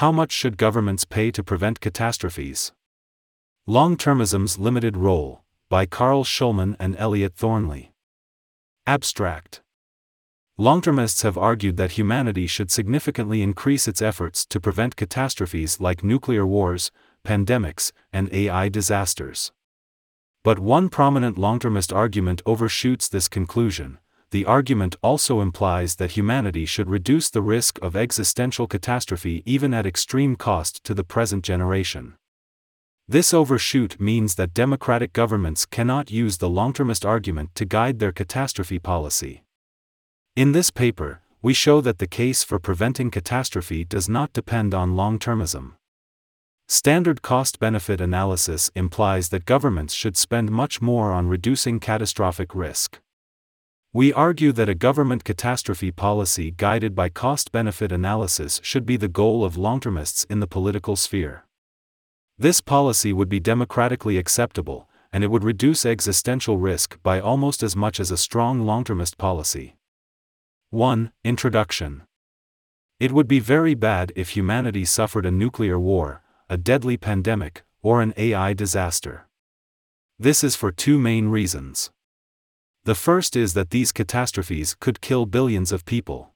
How much should governments pay to prevent catastrophes? Long Termism's Limited Role, by Carl Shulman and Elliott Thornley. Abstract Long-termists have argued that humanity should significantly increase its efforts to prevent catastrophes like nuclear wars, pandemics, and AI disasters. But one prominent long-termist argument overshoots this conclusion. The argument also implies that humanity should reduce the risk of existential catastrophe even at extreme cost to the present generation. This overshoot means that democratic governments cannot use the long-termist argument to guide their catastrophe policy. In this paper, we show that the case for preventing catastrophe does not depend on long-termism. Standard cost-benefit analysis implies that governments should spend much more on reducing catastrophic risk. We argue that a government catastrophe policy guided by cost-benefit analysis should be the goal of long-termists in the political sphere. This policy would be democratically acceptable, and it would reduce existential risk by almost as much as a strong long-termist policy. 1. Introduction It would be very bad if humanity suffered a nuclear war, a deadly pandemic, or an AI disaster. This is for two main reasons. The first is that these catastrophes could kill billions of people.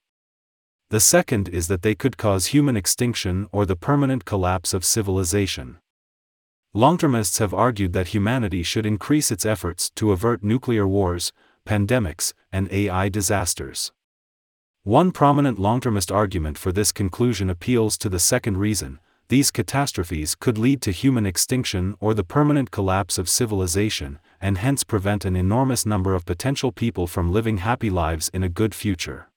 The second is that they could cause human extinction or the permanent collapse of civilization. Long-termists have argued that humanity should increase its efforts to avert nuclear wars, pandemics, and AI disasters. One prominent long-termist argument for this conclusion appeals to the second reason, these catastrophes could lead to human extinction or the permanent collapse of civilization, and hence prevent an enormous number of potential people from living happy lives in a good future.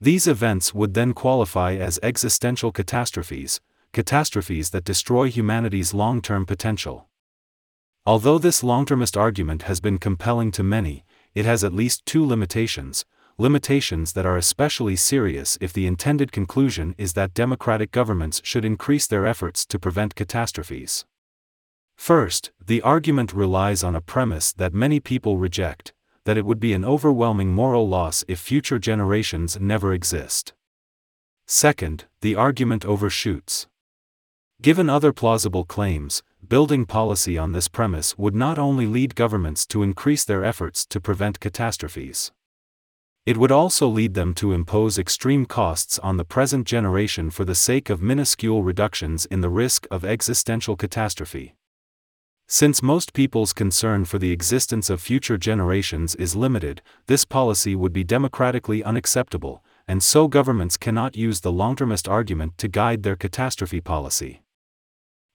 These events would then qualify as existential catastrophes, catastrophes that destroy humanity's long term potential. Although this long termist argument has been compelling to many, it has at least two limitations, limitations that are especially serious if the intended conclusion is that democratic governments should increase their efforts to prevent catastrophes. First, the argument relies on a premise that many people reject that it would be an overwhelming moral loss if future generations never exist. Second, the argument overshoots. Given other plausible claims, building policy on this premise would not only lead governments to increase their efforts to prevent catastrophes. It would also lead them to impose extreme costs on the present generation for the sake of minuscule reductions in the risk of existential catastrophe. Since most people's concern for the existence of future generations is limited, this policy would be democratically unacceptable, and so governments cannot use the long-termist argument to guide their catastrophe policy.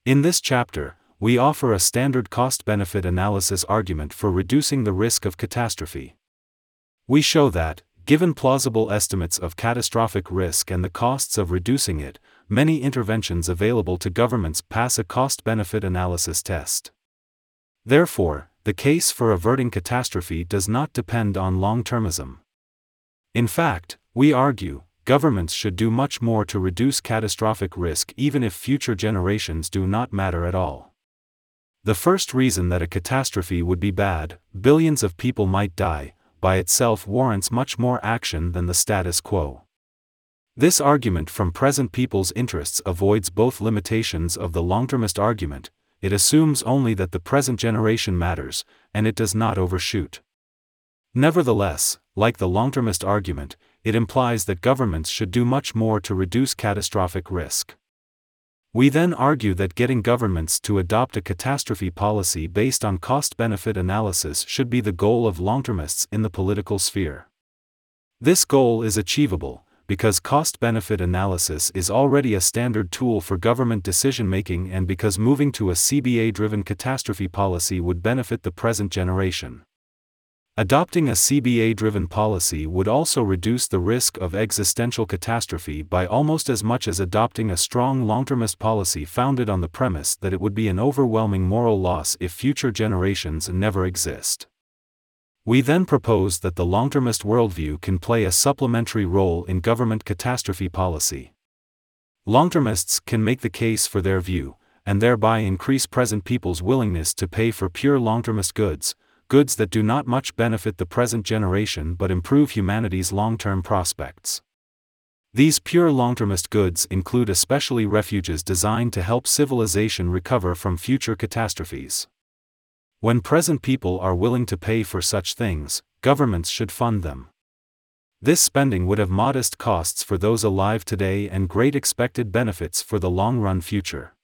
In this chapter, we offer a standard cost benefit analysis argument for reducing the risk of catastrophe. We show that, given plausible estimates of catastrophic risk and the costs of reducing it, many interventions available to governments pass a cost benefit analysis test. Therefore, the case for averting catastrophe does not depend on long termism. In fact, we argue, governments should do much more to reduce catastrophic risk even if future generations do not matter at all. The first reason that a catastrophe would be bad, billions of people might die, by itself warrants much more action than the status quo. This argument from present people's interests avoids both limitations of the long-termist argument, it assumes only that the present generation matters, and it does not overshoot. Nevertheless, like the long-termist argument, it implies that governments should do much more to reduce catastrophic risk. We then argue that getting governments to adopt a catastrophe policy based on cost benefit analysis should be the goal of long termists in the political sphere. This goal is achievable, because cost benefit analysis is already a standard tool for government decision making and because moving to a CBA driven catastrophe policy would benefit the present generation. Adopting a CBA driven policy would also reduce the risk of existential catastrophe by almost as much as adopting a strong long termist policy founded on the premise that it would be an overwhelming moral loss if future generations never exist. We then propose that the long termist worldview can play a supplementary role in government catastrophe policy. Long termists can make the case for their view, and thereby increase present people's willingness to pay for pure long termist goods goods that do not much benefit the present generation but improve humanity's long term prospects. These pure long-termist goods include especially refuges designed to help civilization recover from future catastrophes. When present people are willing to pay for such things, governments should fund them. This spending would have modest costs for those alive today and great expected benefits for the long run future.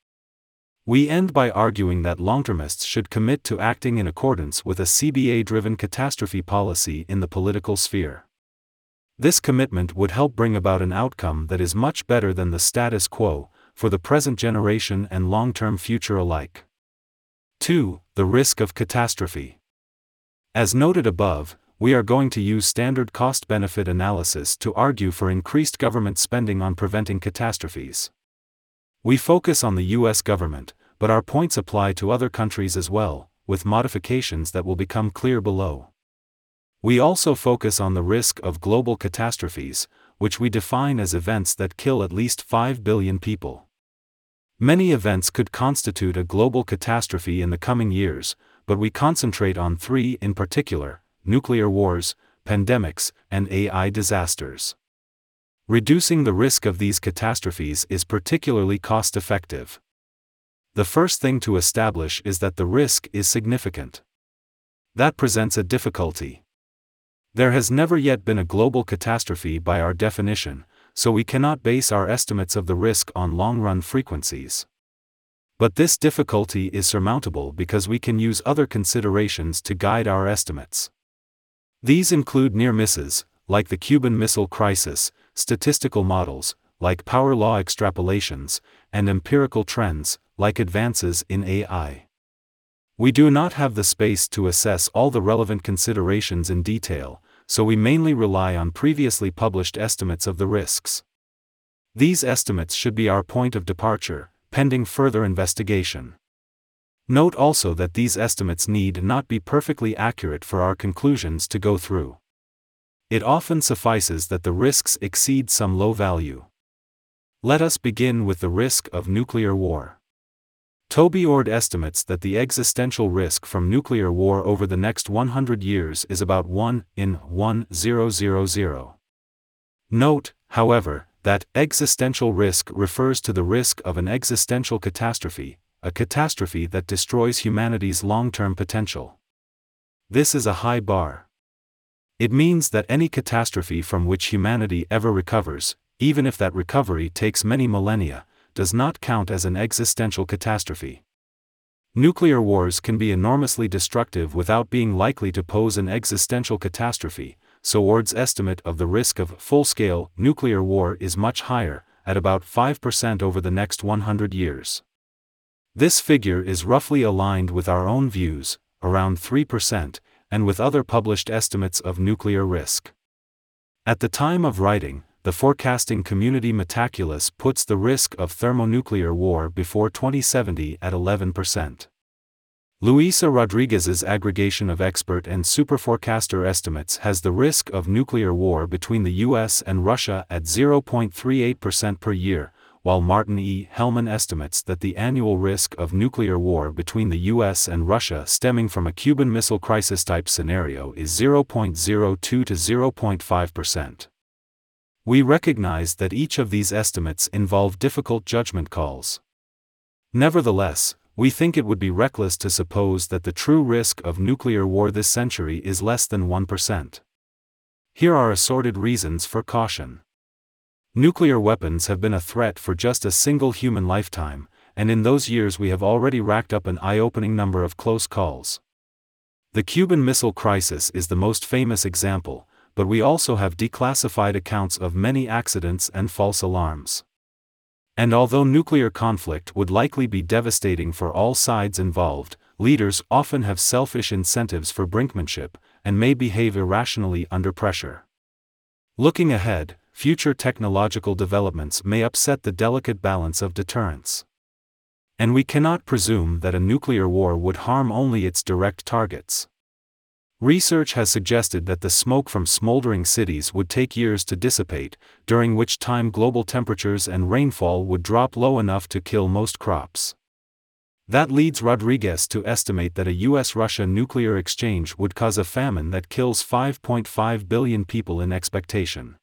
We end by arguing that long-termists should commit to acting in accordance with a CBA driven catastrophe policy in the political sphere. This commitment would help bring about an outcome that is much better than the status quo, for the present generation and long term future alike. 2. The risk of catastrophe. As noted above, we are going to use standard cost benefit analysis to argue for increased government spending on preventing catastrophes. We focus on the US government, but our points apply to other countries as well, with modifications that will become clear below. We also focus on the risk of global catastrophes, which we define as events that kill at least 5 billion people. Many events could constitute a global catastrophe in the coming years, but we concentrate on three in particular nuclear wars, pandemics, and AI disasters. Reducing the risk of these catastrophes is particularly cost effective. The first thing to establish is that the risk is significant. That presents a difficulty. There has never yet been a global catastrophe by our definition, so we cannot base our estimates of the risk on long run frequencies. But this difficulty is surmountable because we can use other considerations to guide our estimates. These include near misses, like the Cuban Missile Crisis, statistical models, like power law extrapolations, and empirical trends, like advances in AI. We do not have the space to assess all the relevant considerations in detail, so we mainly rely on previously published estimates of the risks. These estimates should be our point of departure, pending further investigation. Note also that these estimates need not be perfectly accurate for our conclusions to go through. It often suffices that the risks exceed some low value. Let us begin with the risk of nuclear war. Toby Ord estimates that the existential risk from nuclear war over the next 100 years is about 1 in 1000. Note, however, that existential risk refers to the risk of an existential catastrophe, a catastrophe that destroys humanity's long term potential. This is a high bar. It means that any catastrophe from which humanity ever recovers, even if that recovery takes many millennia, does not count as an existential catastrophe. Nuclear wars can be enormously destructive without being likely to pose an existential catastrophe, so Ord's estimate of the risk of full scale nuclear war is much higher, at about 5% over the next 100 years. This figure is roughly aligned with our own views, around 3%, and with other published estimates of nuclear risk. At the time of writing, the forecasting community Metaculus puts the risk of thermonuclear war before 2070 at 11%. Luisa Rodriguez's aggregation of expert and superforecaster estimates has the risk of nuclear war between the US and Russia at 0.38% per year, while Martin E. Hellman estimates that the annual risk of nuclear war between the US and Russia stemming from a Cuban Missile Crisis type scenario is 0.02 to 0.5%. We recognize that each of these estimates involve difficult judgment calls. Nevertheless, we think it would be reckless to suppose that the true risk of nuclear war this century is less than 1%. Here are assorted reasons for caution. Nuclear weapons have been a threat for just a single human lifetime, and in those years we have already racked up an eye opening number of close calls. The Cuban Missile Crisis is the most famous example, but we also have declassified accounts of many accidents and false alarms. And although nuclear conflict would likely be devastating for all sides involved, leaders often have selfish incentives for brinkmanship, and may behave irrationally under pressure. Looking ahead, future technological developments may upset the delicate balance of deterrence. And we cannot presume that a nuclear war would harm only its direct targets. Research has suggested that the smoke from smoldering cities would take years to dissipate, during which time global temperatures and rainfall would drop low enough to kill most crops. That leads Rodriguez to estimate that a US Russia nuclear exchange would cause a famine that kills 5.5 billion people in expectation.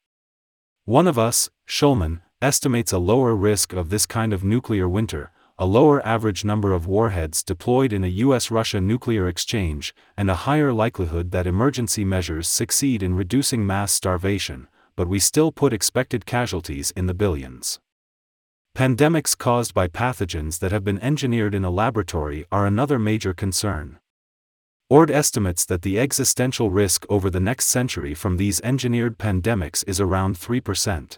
One of us, Shulman, estimates a lower risk of this kind of nuclear winter, a lower average number of warheads deployed in a US Russia nuclear exchange, and a higher likelihood that emergency measures succeed in reducing mass starvation, but we still put expected casualties in the billions. Pandemics caused by pathogens that have been engineered in a laboratory are another major concern. Ord estimates that the existential risk over the next century from these engineered pandemics is around 3%.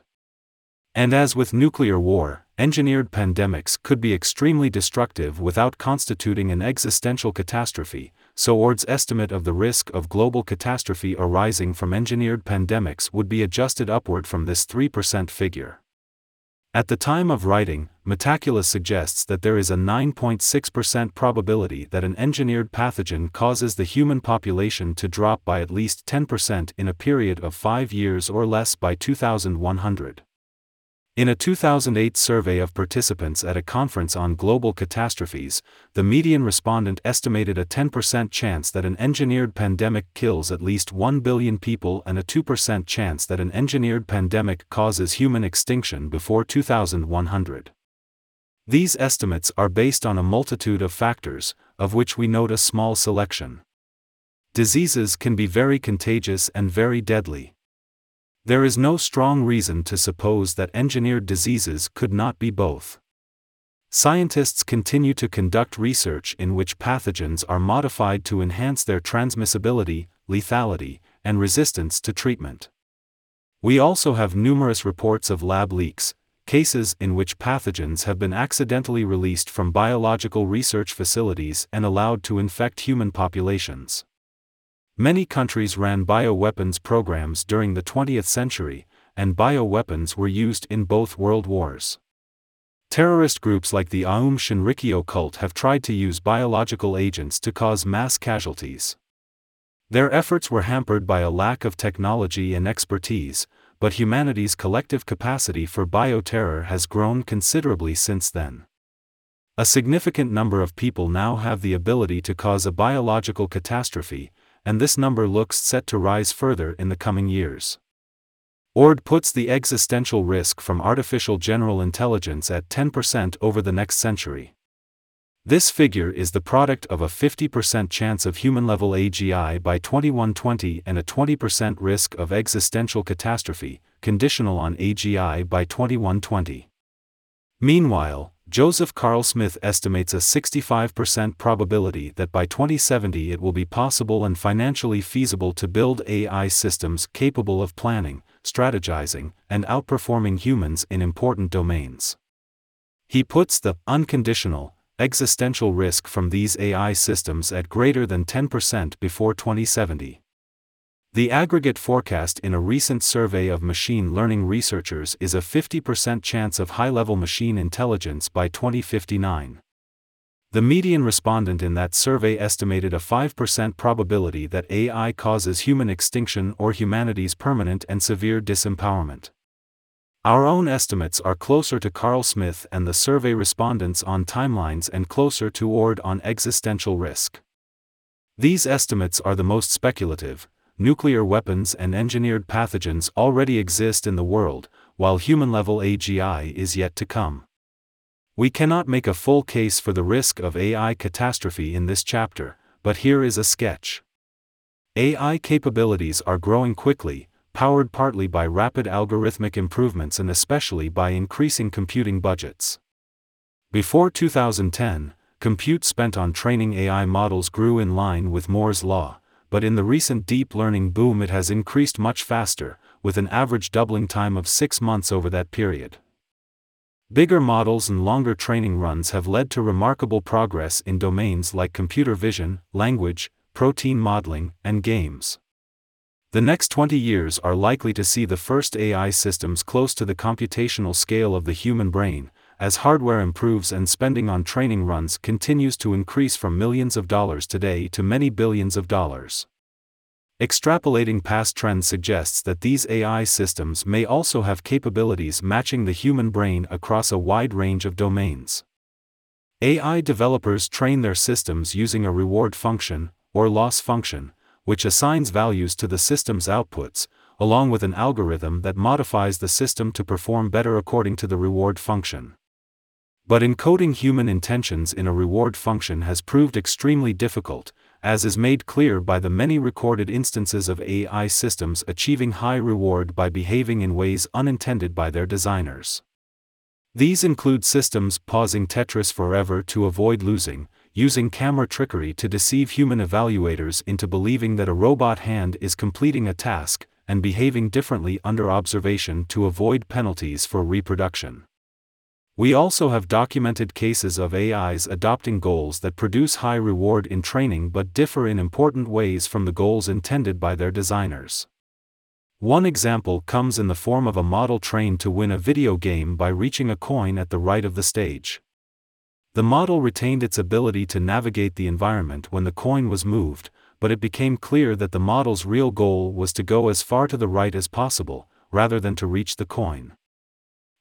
And as with nuclear war, engineered pandemics could be extremely destructive without constituting an existential catastrophe, so Ord's estimate of the risk of global catastrophe arising from engineered pandemics would be adjusted upward from this 3% figure. At the time of writing, Metaculus suggests that there is a 9.6% probability that an engineered pathogen causes the human population to drop by at least 10% in a period of 5 years or less by 2100. In a 2008 survey of participants at a conference on global catastrophes, the median respondent estimated a 10% chance that an engineered pandemic kills at least 1 billion people and a 2% chance that an engineered pandemic causes human extinction before 2100. These estimates are based on a multitude of factors, of which we note a small selection. Diseases can be very contagious and very deadly. There is no strong reason to suppose that engineered diseases could not be both. Scientists continue to conduct research in which pathogens are modified to enhance their transmissibility, lethality, and resistance to treatment. We also have numerous reports of lab leaks, cases in which pathogens have been accidentally released from biological research facilities and allowed to infect human populations. Many countries ran bioweapons programs during the 20th century, and bioweapons were used in both world wars. Terrorist groups like the Aum Shinrikyo cult have tried to use biological agents to cause mass casualties. Their efforts were hampered by a lack of technology and expertise, but humanity's collective capacity for bioterror has grown considerably since then. A significant number of people now have the ability to cause a biological catastrophe, and this number looks set to rise further in the coming years. Ord puts the existential risk from artificial general intelligence at 10% over the next century. This figure is the product of a 50% chance of human level AGI by 2120 and a 20% risk of existential catastrophe, conditional on AGI by 2120. Meanwhile, Joseph Carlsmith estimates a 65% probability that by 2070 it will be possible and financially feasible to build AI systems capable of planning, strategizing, and outperforming humans in important domains. He puts the unconditional, existential risk from these AI systems at greater than 10% before 2070. The aggregate forecast in a recent survey of machine learning researchers is a 50% chance of high level machine intelligence by 2059. The median respondent in that survey estimated a 5% probability that AI causes human extinction or humanity's permanent and severe disempowerment. Our own estimates are closer to Carlsmith and the survey respondents on timelines and closer to Ord on existential risk. These estimates are the most speculative, nuclear weapons and engineered pathogens already exist in the world, while human level AGI is yet to come. We cannot make a full case for the risk of AI catastrophe in this chapter, but here is a sketch. AI capabilities are growing quickly, powered partly by rapid algorithmic improvements and especially by increasing computing budgets. Before 2010, compute spent on training AI models grew in line with Moore's law, but in the recent deep learning boom it has increased much faster, with an average doubling time of six months over that period. Bigger models and longer training runs have led to remarkable progress in domains like computer vision, language, protein modeling, and games. The next 20 years are likely to see the first AI systems close to the computational scale of the human brain, as hardware improves and spending on training runs continues to increase from millions of dollars today to many billions of dollars. Extrapolating past trends suggests that these AI systems may also have capabilities matching the human brain across a wide range of domains. AI developers train their systems using a reward function, or loss function, which assigns values to the system's outputs, along with an algorithm that modifies the system to perform better according to the reward function. But encoding human intentions in a reward function has proved extremely difficult, as is made clear by the many recorded instances of AI systems achieving high reward by behaving in ways unintended by their designers. These include systems pausing Tetris forever to avoid losing, using camera trickery to deceive human evaluators into believing that a robot hand is completing a task, and behaving differently under observation to avoid penalties for reproduction. We also have documented cases of AIs adopting goals that produce high reward in training but differ in important ways from the goals intended by their designers. One example comes in the form of a model trained to win a video game by reaching a coin at the right of the stage. The model retained its ability to navigate the environment when the coin was moved, but it became clear that the model's real goal was to go as far to the right as possible, rather than to reach the coin.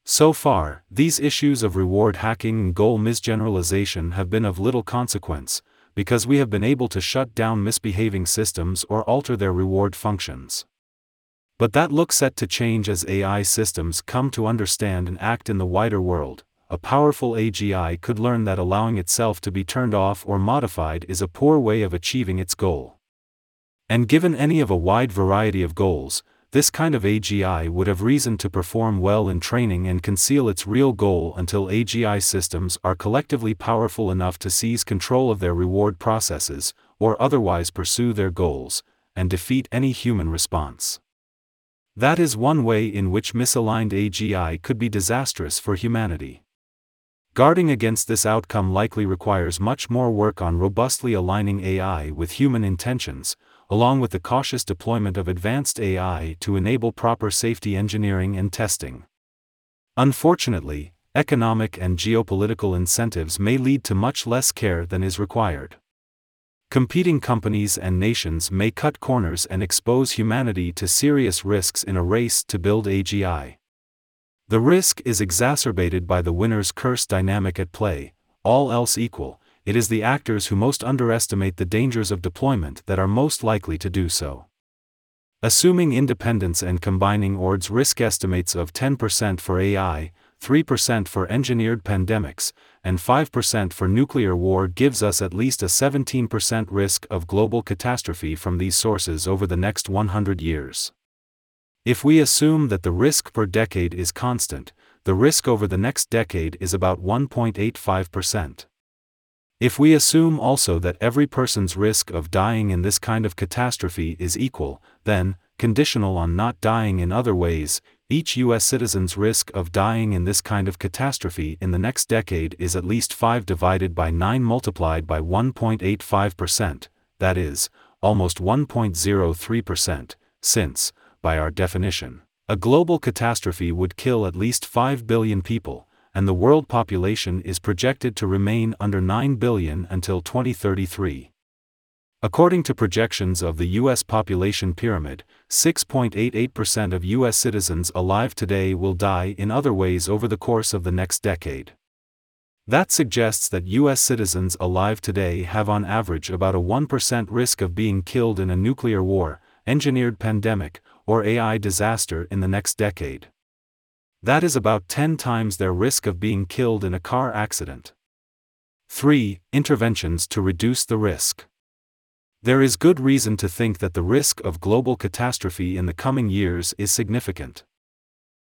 So far, these issues of reward hacking and goal misgeneralization have been of little consequence, because we have been able to shut down misbehaving systems or alter their reward functions. But that looks set to change as AI systems come to understand and act in the wider world. A powerful AGI could learn that allowing itself to be turned off or modified is a poor way of achieving its goal. And given any of a wide variety of goals, this kind of AGI would have reason to perform well in training and conceal its real goal until AGI systems are collectively powerful enough to seize control of their reward processes, or otherwise pursue their goals, and defeat any human response. That is one way in which misaligned AGI could be disastrous for humanity. Guarding against this outcome likely requires much more work on robustly aligning AI with human intentions, along with the cautious deployment of advanced AI to enable proper safety engineering and testing. Unfortunately, economic and geopolitical incentives may lead to much less care than is required. Competing companies and nations may cut corners and expose humanity to serious risks in a race to build AGI. The risk is exacerbated by the winner's curse dynamic at play, all else equal, it is the actors who most underestimate the dangers of deployment that are most likely to do so. Assuming independence and combining Ord's risk estimates of 10% for AI, 3% for engineered pandemics, and 5% for nuclear war gives us at least a 17% risk of global catastrophe from these sources over the next 100 years. If we assume that the risk per decade is constant, the risk over the next decade is about 1.85%. If we assume also that every person's risk of dying in this kind of catastrophe is equal, then, conditional on not dying in other ways, each U.S. citizen's risk of dying in this kind of catastrophe in the next decade is at least 5 divided by 9 multiplied by 1.85%, that is, almost 1.03%, since, by our definition, a global catastrophe would kill at least 5 billion people, and the world population is projected to remain under 9 billion until 2033. According to projections of the U.S. population pyramid, 6.88% of U.S. citizens alive today will die in other ways over the course of the next decade. That suggests that U.S. citizens alive today have on average about a 1% risk of being killed in a nuclear war, engineered pandemic, or AI disaster in the next decade. That is about 10 times their risk of being killed in a car accident. 3. Interventions to reduce the risk. There is good reason to think that the risk of global catastrophe in the coming years is significant.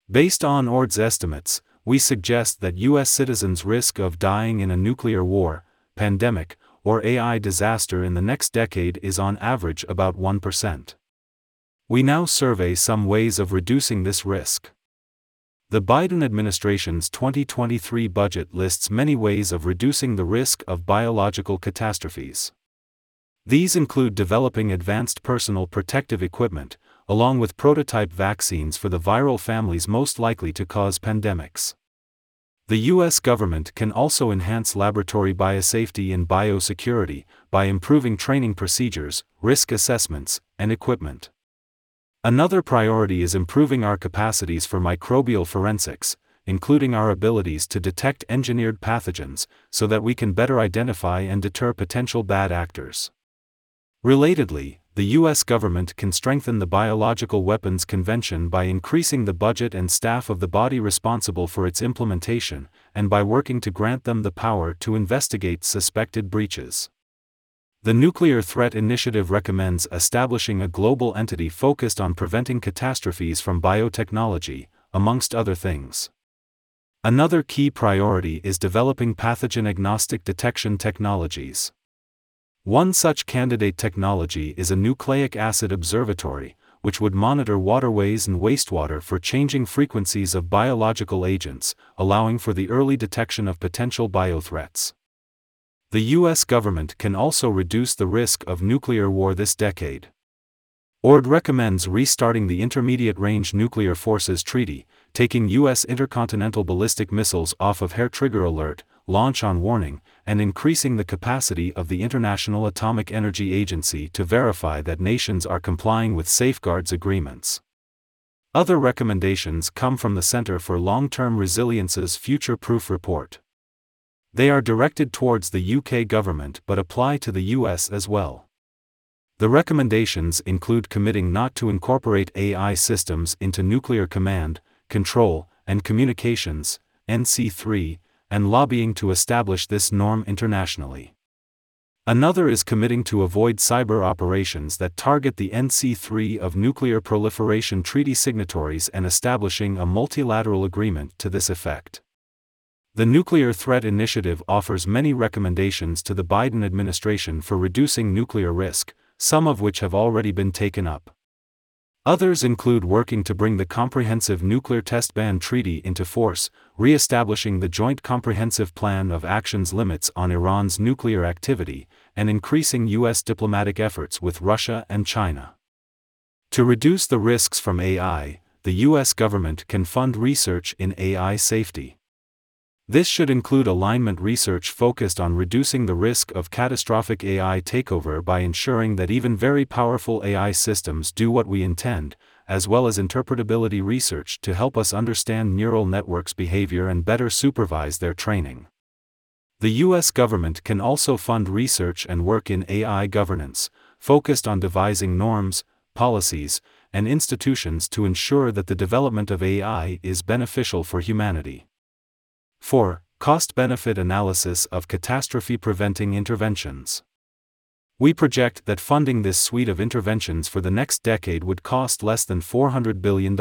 Based on Ord's estimates, we suggest that U.S. citizens' risk of dying in a nuclear war, pandemic, or AI disaster in the next decade is on average about 1%. We now survey some ways of reducing this risk. The Biden administration's 2023 budget lists many ways of reducing the risk of biological catastrophes. These include developing advanced personal protective equipment, along with prototype vaccines for the viral families most likely to cause pandemics. The U.S. government can also enhance laboratory biosafety and biosecurity by improving training procedures, risk assessments, and equipment. Another priority is improving our capacities for microbial forensics, including our abilities to detect engineered pathogens, so that we can better identify and deter potential bad actors. Relatedly, the U.S. government can strengthen the Biological Weapons Convention by increasing the budget and staff of the body responsible for its implementation, and by working to grant them the power to investigate suspected breaches. The Nuclear Threat Initiative recommends establishing a global entity focused on preventing catastrophes from biotechnology, amongst other things. Another key priority is developing pathogen agnostic detection technologies. One such candidate technology is a nucleic acid observatory, which would monitor waterways and wastewater for changing frequencies of biological agents, allowing for the early detection of potential biothreats. The U.S. government can also reduce the risk of nuclear war this decade. Ord recommends restarting the Intermediate Range Nuclear Forces Treaty, taking U.S. intercontinental ballistic missiles off of hair trigger alert, launch on warning, and increasing the capacity of the International Atomic Energy Agency to verify that nations are complying with safeguards agreements. Other recommendations come from the Center for Long Term Resilience's Future Proof Report. They are directed towards the UK government but apply to the US as well. The recommendations include committing not to incorporate AI systems into nuclear command, control, and communications, NC3, and lobbying to establish this norm internationally. Another is committing to avoid cyber operations that target the NC3 of Nuclear Proliferation Treaty signatories and establishing a multilateral agreement to this effect. The Nuclear Threat Initiative offers many recommendations to the Biden administration for reducing nuclear risk, some of which have already been taken up. Others include working to bring the Comprehensive Nuclear Test Ban Treaty into force, re establishing the Joint Comprehensive Plan of Action's limits on Iran's nuclear activity, and increasing U.S. diplomatic efforts with Russia and China. To reduce the risks from AI, the U.S. government can fund research in AI safety. This should include alignment research focused on reducing the risk of catastrophic AI takeover by ensuring that even very powerful AI systems do what we intend, as well as interpretability research to help us understand neural networks' behavior and better supervise their training. The US government can also fund research and work in AI governance, focused on devising norms, policies, and institutions to ensure that the development of AI is beneficial for humanity. 4. Cost benefit analysis of catastrophe preventing interventions. We project that funding this suite of interventions for the next decade would cost less than $400 billion.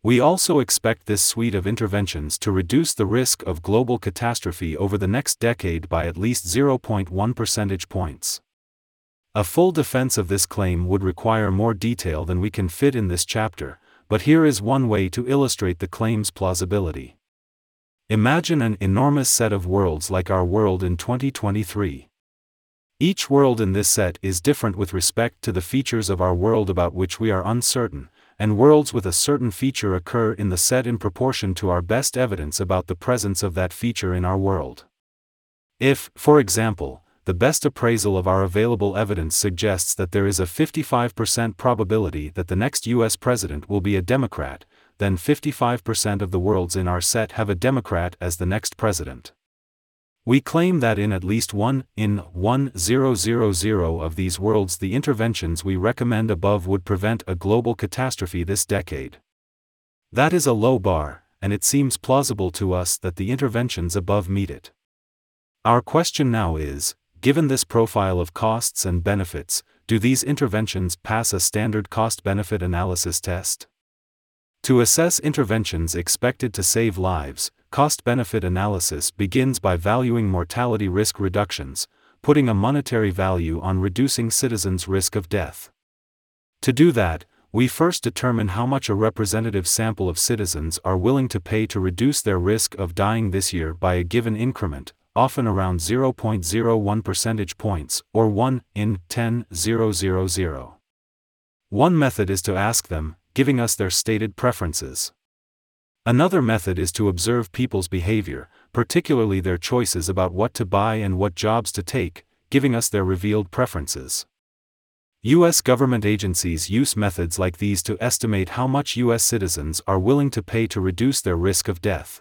We also expect this suite of interventions to reduce the risk of global catastrophe over the next decade by at least 0.1 percentage points. A full defense of this claim would require more detail than we can fit in this chapter, but here is one way to illustrate the claim's plausibility. Imagine an enormous set of worlds like our world in 2023. Each world in this set is different with respect to the features of our world about which we are uncertain, and worlds with a certain feature occur in the set in proportion to our best evidence about the presence of that feature in our world. If, for example, the best appraisal of our available evidence suggests that there is a 55% probability that the next US president will be a Democrat, then 55% of the worlds in our set have a Democrat as the next president. We claim that in at least one in 1000 of these worlds the interventions we recommend above would prevent a global catastrophe this decade. That is a low bar, and it seems plausible to us that the interventions above meet it. Our question now is given this profile of costs and benefits, do these interventions pass a standard cost benefit analysis test? To assess interventions expected to save lives, cost benefit analysis begins by valuing mortality risk reductions, putting a monetary value on reducing citizens' risk of death. To do that, we first determine how much a representative sample of citizens are willing to pay to reduce their risk of dying this year by a given increment, often around 0.01 percentage points, or 1 in 10,000. One method is to ask them, giving us their stated preferences. Another method is to observe people's behavior, particularly their choices about what to buy and what jobs to take, giving us their revealed preferences. U.S. government agencies use methods like these to estimate how much U.S. citizens are willing to pay to reduce their risk of death.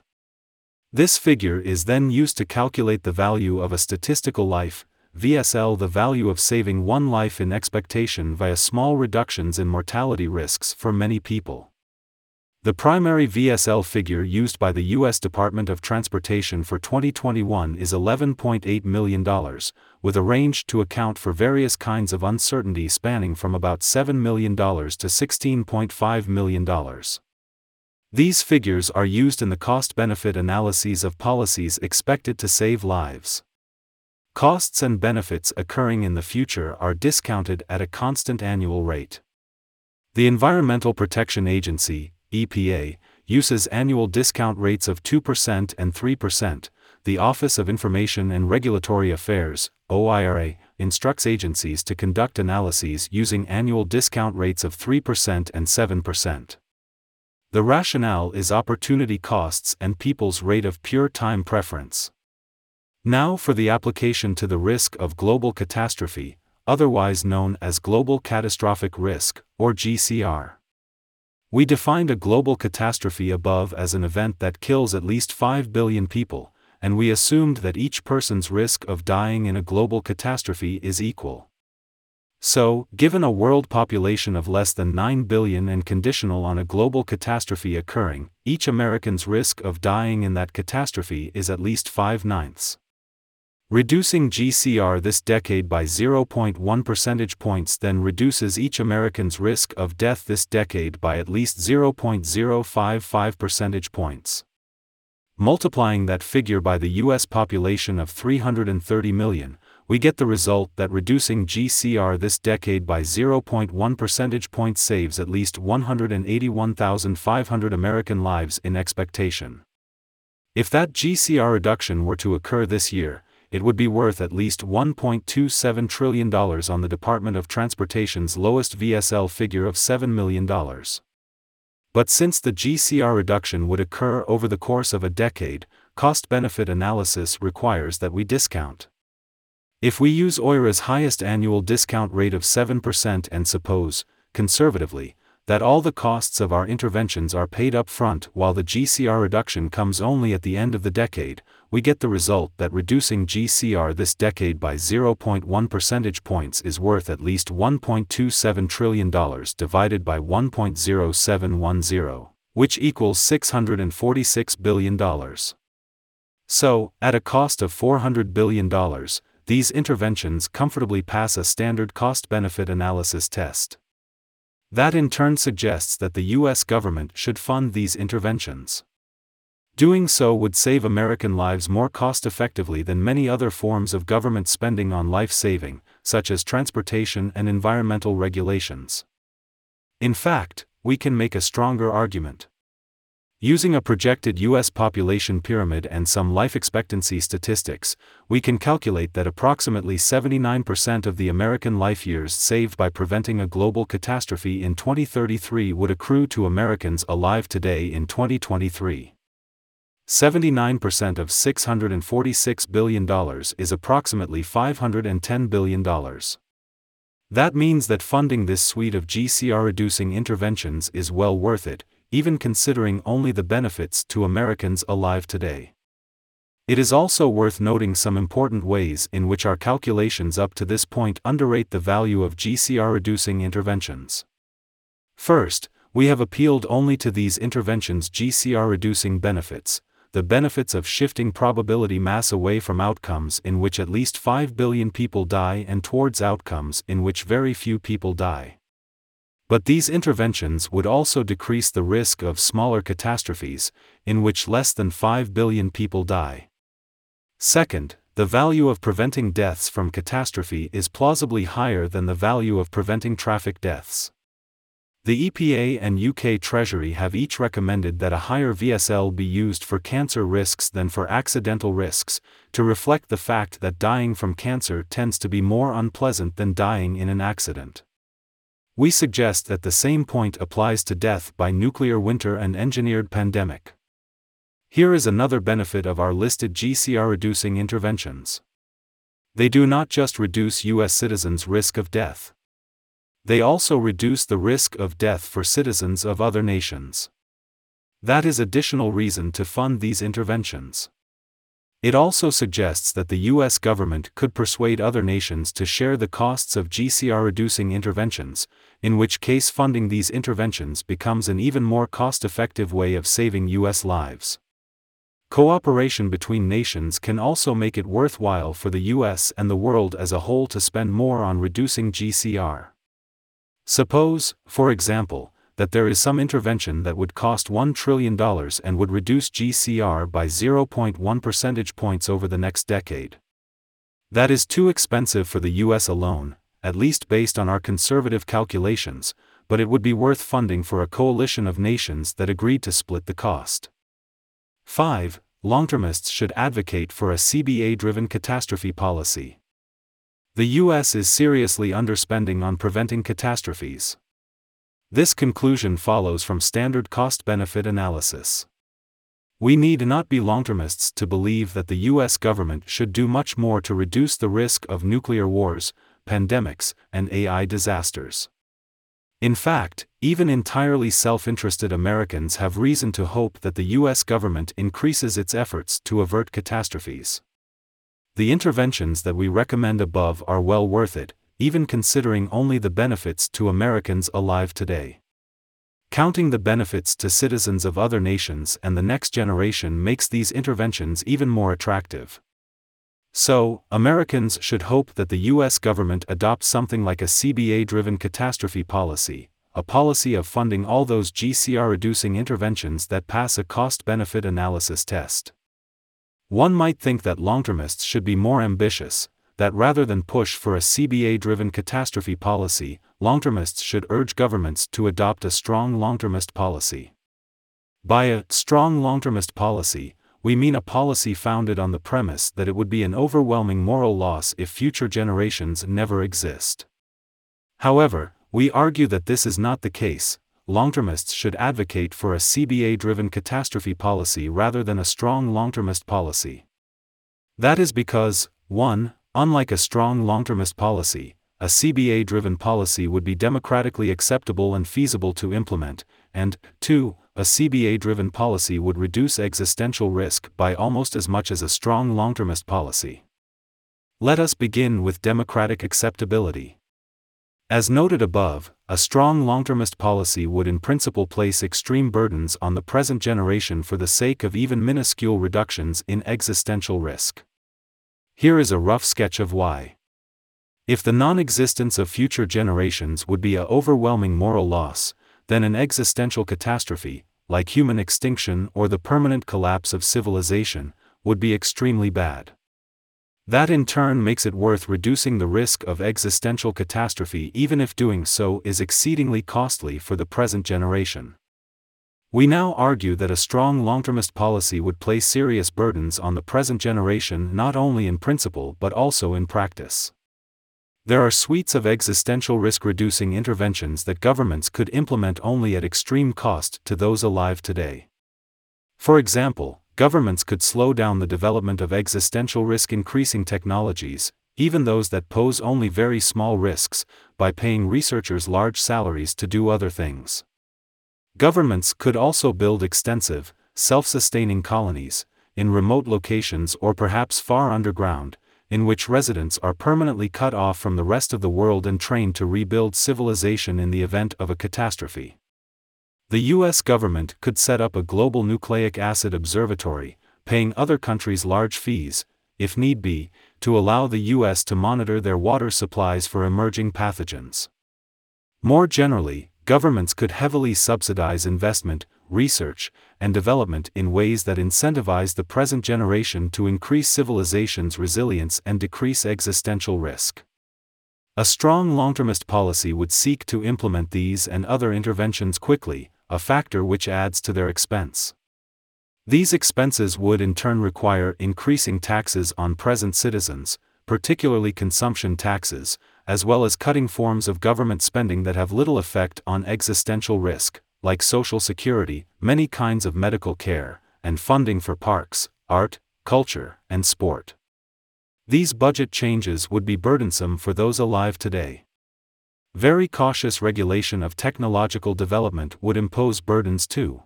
This figure is then used to calculate the value of a statistical life, VSL the value of saving one life in expectation via small reductions in mortality risks for many people. The primary VSL figure used by the U.S. Department of Transportation for 2021 is $11.8 million, with a range to account for various kinds of uncertainty spanning from about $7 million to $16.5 million. These figures are used in the cost benefit analyses of policies expected to save lives. Costs and benefits occurring in the future are discounted at a constant annual rate. The Environmental Protection Agency, EPA, uses annual discount rates of 2% and 3%. The Office of Information and Regulatory Affairs, OIRA, instructs agencies to conduct analyses using annual discount rates of 3% and 7%. The rationale is opportunity costs and people's rate of pure time preference. Now for the application to the risk of global catastrophe, otherwise known as Global Catastrophic Risk, or GCR. We defined a global catastrophe above as an event that kills at least 5 billion people, and we assumed that each person's risk of dying in a global catastrophe is equal. So, given a world population of less than 9 billion and conditional on a global catastrophe occurring, each American's risk of dying in that catastrophe is at least 5 ninths. Reducing GCR this decade by 0.1 percentage points then reduces each American's risk of death this decade by at least 0.055 percentage points. Multiplying that figure by the US population of 330 million, we get the result that reducing GCR this decade by 0.1 percentage points saves at least 181,500 American lives in expectation. If that GCR reduction were to occur this year, it would be worth at least $1.27 trillion on the Department of Transportation's lowest VSL figure of $7 million. But since the GCR reduction would occur over the course of a decade, cost benefit analysis requires that we discount. If we use OIRA's highest annual discount rate of 7% and suppose, conservatively, that all the costs of our interventions are paid up front while the GCR reduction comes only at the end of the decade, we get the result that reducing GCR this decade by 0.1 percentage points is worth at least $1.27 trillion divided by 1.0710, which equals $646 billion. So, at a cost of $400 billion, these interventions comfortably pass a standard cost benefit analysis test. That in turn suggests that the U.S. government should fund these interventions. Doing so would save American lives more cost effectively than many other forms of government spending on life saving, such as transportation and environmental regulations. In fact, we can make a stronger argument. Using a projected U.S. population pyramid and some life expectancy statistics, we can calculate that approximately 79% of the American life years saved by preventing a global catastrophe in 2033 would accrue to Americans alive today in 2023. 79% of $646 billion is approximately $510 billion. That means that funding this suite of GCR reducing interventions is well worth it, even considering only the benefits to Americans alive today. It is also worth noting some important ways in which our calculations up to this point underrate the value of GCR reducing interventions. First, we have appealed only to these interventions' GCR reducing benefits, the benefits of shifting probability mass away from outcomes in which at least 5 billion people die and towards outcomes in which very few people die. But these interventions would also decrease the risk of smaller catastrophes, in which less than 5 billion people die. Second, the value of preventing deaths from catastrophe is plausibly higher than the value of preventing traffic deaths. The EPA and UK Treasury have each recommended that a higher VSL be used for cancer risks than for accidental risks, to reflect the fact that dying from cancer tends to be more unpleasant than dying in an accident. We suggest that the same point applies to death by nuclear winter and engineered pandemic. Here is another benefit of our listed GCR reducing interventions. They do not just reduce U.S. citizens' risk of death. They also reduce the risk of death for citizens of other nations. That is additional reason to fund these interventions. It also suggests that the U.S. government could persuade other nations to share the costs of GCR reducing interventions, in which case funding these interventions becomes an even more cost effective way of saving U.S. lives. Cooperation between nations can also make it worthwhile for the US and the world as a whole to spend more on reducing GCR. Suppose, for example, that there is some intervention that would cost $1 trillion and would reduce GCR by 0.1 percentage points over the next decade. That is too expensive for the US alone, at least based on our conservative calculations, but it would be worth funding for a coalition of nations that agreed to split the cost. 5. Longtermists should advocate for a CBA driven catastrophe policy. The US is seriously underspending on preventing catastrophes. This conclusion follows from standard cost benefit analysis. We need not be long-termists to believe that the US government should do much more to reduce the risk of nuclear wars, pandemics, and AI disasters. In fact, even entirely self interested Americans have reason to hope that the US government increases its efforts to avert catastrophes. The interventions that we recommend above are well worth it, even considering only the benefits to Americans alive today. Counting the benefits to citizens of other nations and the next generation makes these interventions even more attractive. So, Americans should hope that the U.S. government adopts something like a CBA driven catastrophe policy, a policy of funding all those GCR reducing interventions that pass a cost benefit analysis test. One might think that long termists should be more ambitious, that rather than push for a CBA driven catastrophe policy, long-termists should urge governments to adopt a strong long-termist policy. By a strong long-termist policy, we mean a policy founded on the premise that it would be an overwhelming moral loss if future generations never exist. However, we argue that this is not the case. Long-termists should advocate for a CBA-driven catastrophe policy rather than a strong long-termist policy. That is because, 1. Unlike a strong long-termist policy, a CBA-driven policy would be democratically acceptable and feasible to implement, and, 2. A CBA-driven policy would reduce existential risk by almost as much as a strong long-termist policy. Let us begin with democratic acceptability. As noted above, a strong long-termist policy would in principle place extreme burdens on the present generation for the sake of even minuscule reductions in existential risk. Here is a rough sketch of why. If the non existence of future generations would be a overwhelming moral loss, then an existential catastrophe, like human extinction or the permanent collapse of civilization, would be extremely bad. That in turn makes it worth reducing the risk of existential catastrophe even if doing so is exceedingly costly for the present generation. We now argue that a strong long-termist policy would place serious burdens on the present generation not only in principle but also in practice. There are suites of existential risk reducing interventions that governments could implement only at extreme cost to those alive today. For example, governments could slow down the development of existential risk increasing technologies, even those that pose only very small risks, by paying researchers large salaries to do other things. Governments could also build extensive, self sustaining colonies, in remote locations or perhaps far underground, in which residents are permanently cut off from the rest of the world and trained to rebuild civilization in the event of a catastrophe. The US government could set up a global nucleic acid observatory, paying other countries large fees, if need be, to allow the US to monitor their water supplies for emerging pathogens. More generally, governments could heavily subsidize investment, research, and development in ways that incentivize the present generation to increase civilization's resilience and decrease existential risk. A strong long termist policy would seek to implement these and other interventions quickly, a factor which adds to their expense. These expenses would in turn require increasing taxes on present citizens, particularly consumption taxes, as well as cutting forms of government spending that have little effect on existential risk, like Social Security, many kinds of medical care, and funding for parks, art, culture, and sport. These budget changes would be burdensome for those alive today. Very cautious regulation of technological development would impose burdens too.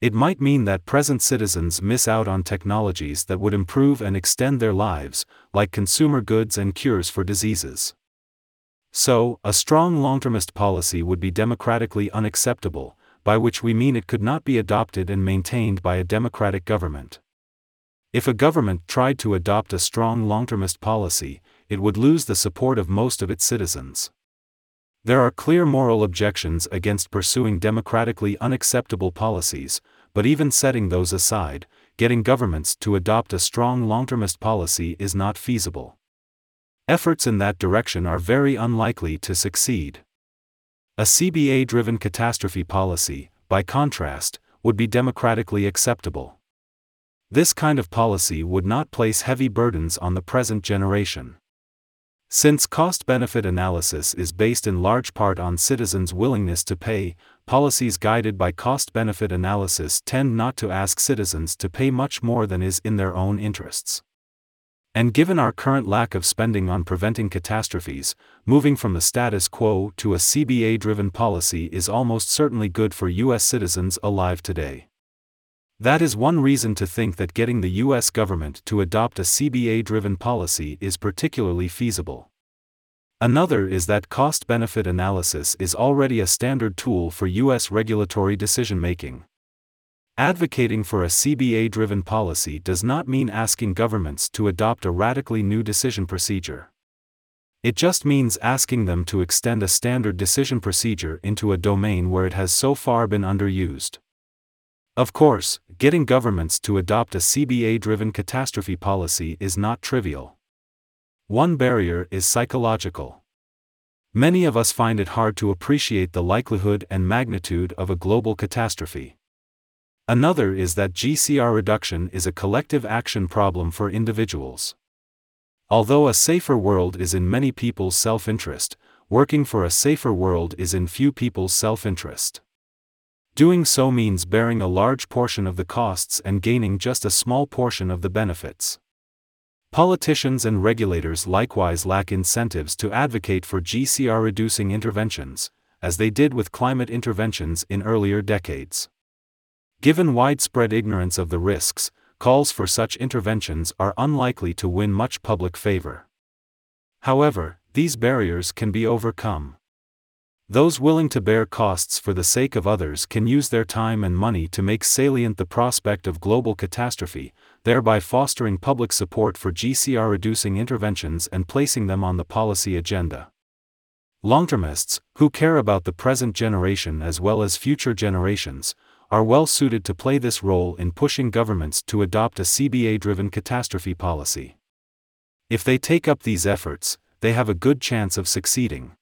It might mean that present citizens miss out on technologies that would improve and extend their lives, like consumer goods and cures for diseases. So, a strong long termist policy would be democratically unacceptable, by which we mean it could not be adopted and maintained by a democratic government. If a government tried to adopt a strong long termist policy, it would lose the support of most of its citizens. There are clear moral objections against pursuing democratically unacceptable policies, but even setting those aside, getting governments to adopt a strong long termist policy is not feasible. Efforts in that direction are very unlikely to succeed. A CBA driven catastrophe policy, by contrast, would be democratically acceptable. This kind of policy would not place heavy burdens on the present generation. Since cost benefit analysis is based in large part on citizens' willingness to pay, policies guided by cost benefit analysis tend not to ask citizens to pay much more than is in their own interests. And given our current lack of spending on preventing catastrophes, moving from the status quo to a CBA driven policy is almost certainly good for U.S. citizens alive today. That is one reason to think that getting the U.S. government to adopt a CBA driven policy is particularly feasible. Another is that cost benefit analysis is already a standard tool for U.S. regulatory decision making. Advocating for a CBA driven policy does not mean asking governments to adopt a radically new decision procedure. It just means asking them to extend a standard decision procedure into a domain where it has so far been underused. Of course, getting governments to adopt a CBA driven catastrophe policy is not trivial. One barrier is psychological. Many of us find it hard to appreciate the likelihood and magnitude of a global catastrophe. Another is that GCR reduction is a collective action problem for individuals. Although a safer world is in many people's self interest, working for a safer world is in few people's self interest. Doing so means bearing a large portion of the costs and gaining just a small portion of the benefits. Politicians and regulators likewise lack incentives to advocate for GCR reducing interventions, as they did with climate interventions in earlier decades. Given widespread ignorance of the risks, calls for such interventions are unlikely to win much public favor. However, these barriers can be overcome. Those willing to bear costs for the sake of others can use their time and money to make salient the prospect of global catastrophe, thereby fostering public support for GCR reducing interventions and placing them on the policy agenda. Long termists, who care about the present generation as well as future generations, are well suited to play this role in pushing governments to adopt a CBA driven catastrophe policy. If they take up these efforts, they have a good chance of succeeding.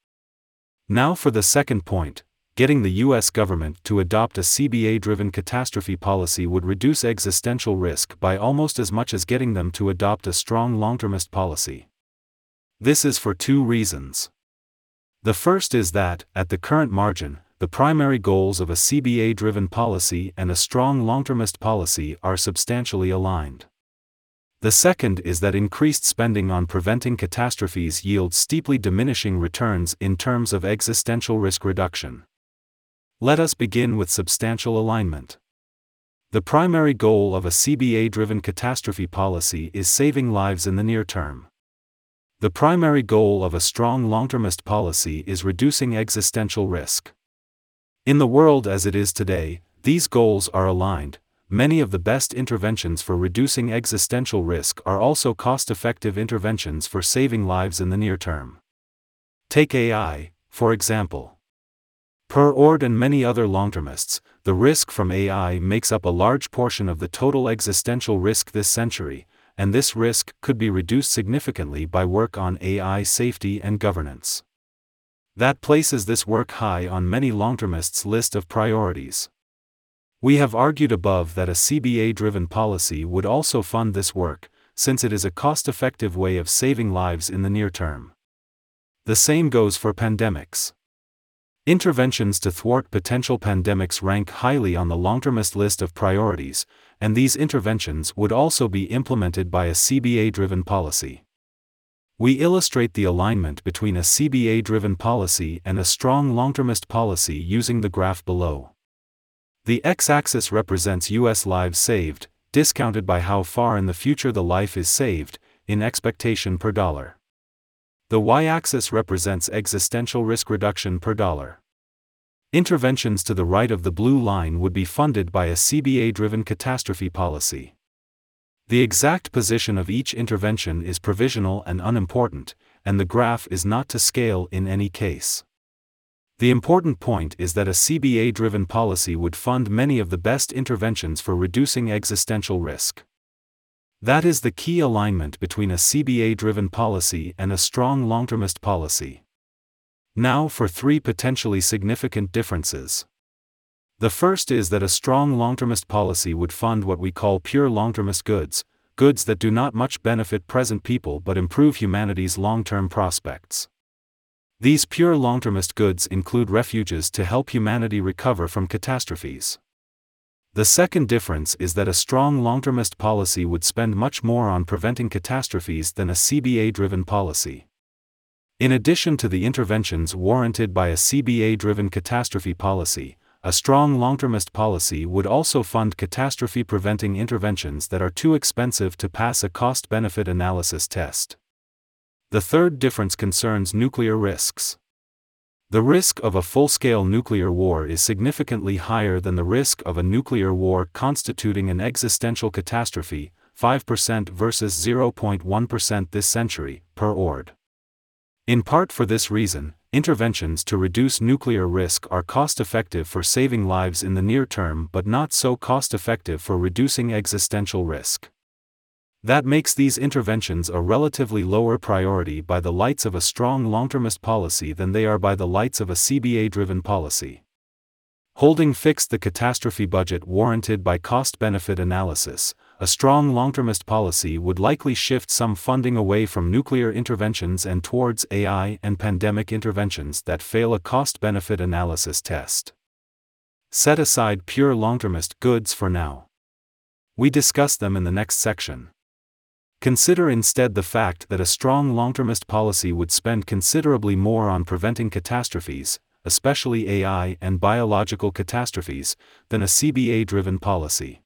Now for the second point getting the U.S. government to adopt a CBA driven catastrophe policy would reduce existential risk by almost as much as getting them to adopt a strong long termist policy. This is for two reasons. The first is that, at the current margin, the primary goals of a CBA driven policy and a strong long termist policy are substantially aligned. The second is that increased spending on preventing catastrophes yields steeply diminishing returns in terms of existential risk reduction. Let us begin with substantial alignment. The primary goal of a CBA driven catastrophe policy is saving lives in the near term. The primary goal of a strong long termist policy is reducing existential risk. In the world as it is today, these goals are aligned. Many of the best interventions for reducing existential risk are also cost effective interventions for saving lives in the near term. Take AI, for example. Per Ord and many other long termists, the risk from AI makes up a large portion of the total existential risk this century, and this risk could be reduced significantly by work on AI safety and governance. That places this work high on many long-termists' list of priorities. We have argued above that a CBA driven policy would also fund this work, since it is a cost effective way of saving lives in the near term. The same goes for pandemics. Interventions to thwart potential pandemics rank highly on the long termist list of priorities, and these interventions would also be implemented by a CBA driven policy. We illustrate the alignment between a CBA driven policy and a strong long termist policy using the graph below. The x axis represents US lives saved, discounted by how far in the future the life is saved, in expectation per dollar. The y axis represents existential risk reduction per dollar. Interventions to the right of the blue line would be funded by a CBA driven catastrophe policy. The exact position of each intervention is provisional and unimportant, and the graph is not to scale in any case. The important point is that a CBA driven policy would fund many of the best interventions for reducing existential risk. That is the key alignment between a CBA driven policy and a strong long termist policy. Now for three potentially significant differences. The first is that a strong long termist policy would fund what we call pure long termist goods, goods that do not much benefit present people but improve humanity's long term prospects. These pure long termist goods include refuges to help humanity recover from catastrophes. The second difference is that a strong long termist policy would spend much more on preventing catastrophes than a CBA driven policy. In addition to the interventions warranted by a CBA driven catastrophe policy, a strong long termist policy would also fund catastrophe preventing interventions that are too expensive to pass a cost benefit analysis test. The third difference concerns nuclear risks. The risk of a full scale nuclear war is significantly higher than the risk of a nuclear war constituting an existential catastrophe, 5% versus 0.1% this century, per Ord. In part for this reason, interventions to reduce nuclear risk are cost effective for saving lives in the near term but not so cost effective for reducing existential risk. That makes these interventions a relatively lower priority by the lights of a strong long termist policy than they are by the lights of a CBA driven policy. Holding fixed the catastrophe budget warranted by cost benefit analysis, a strong long termist policy would likely shift some funding away from nuclear interventions and towards AI and pandemic interventions that fail a cost benefit analysis test. Set aside pure long termist goods for now. We discuss them in the next section. Consider instead the fact that a strong long termist policy would spend considerably more on preventing catastrophes, especially AI and biological catastrophes, than a CBA driven policy.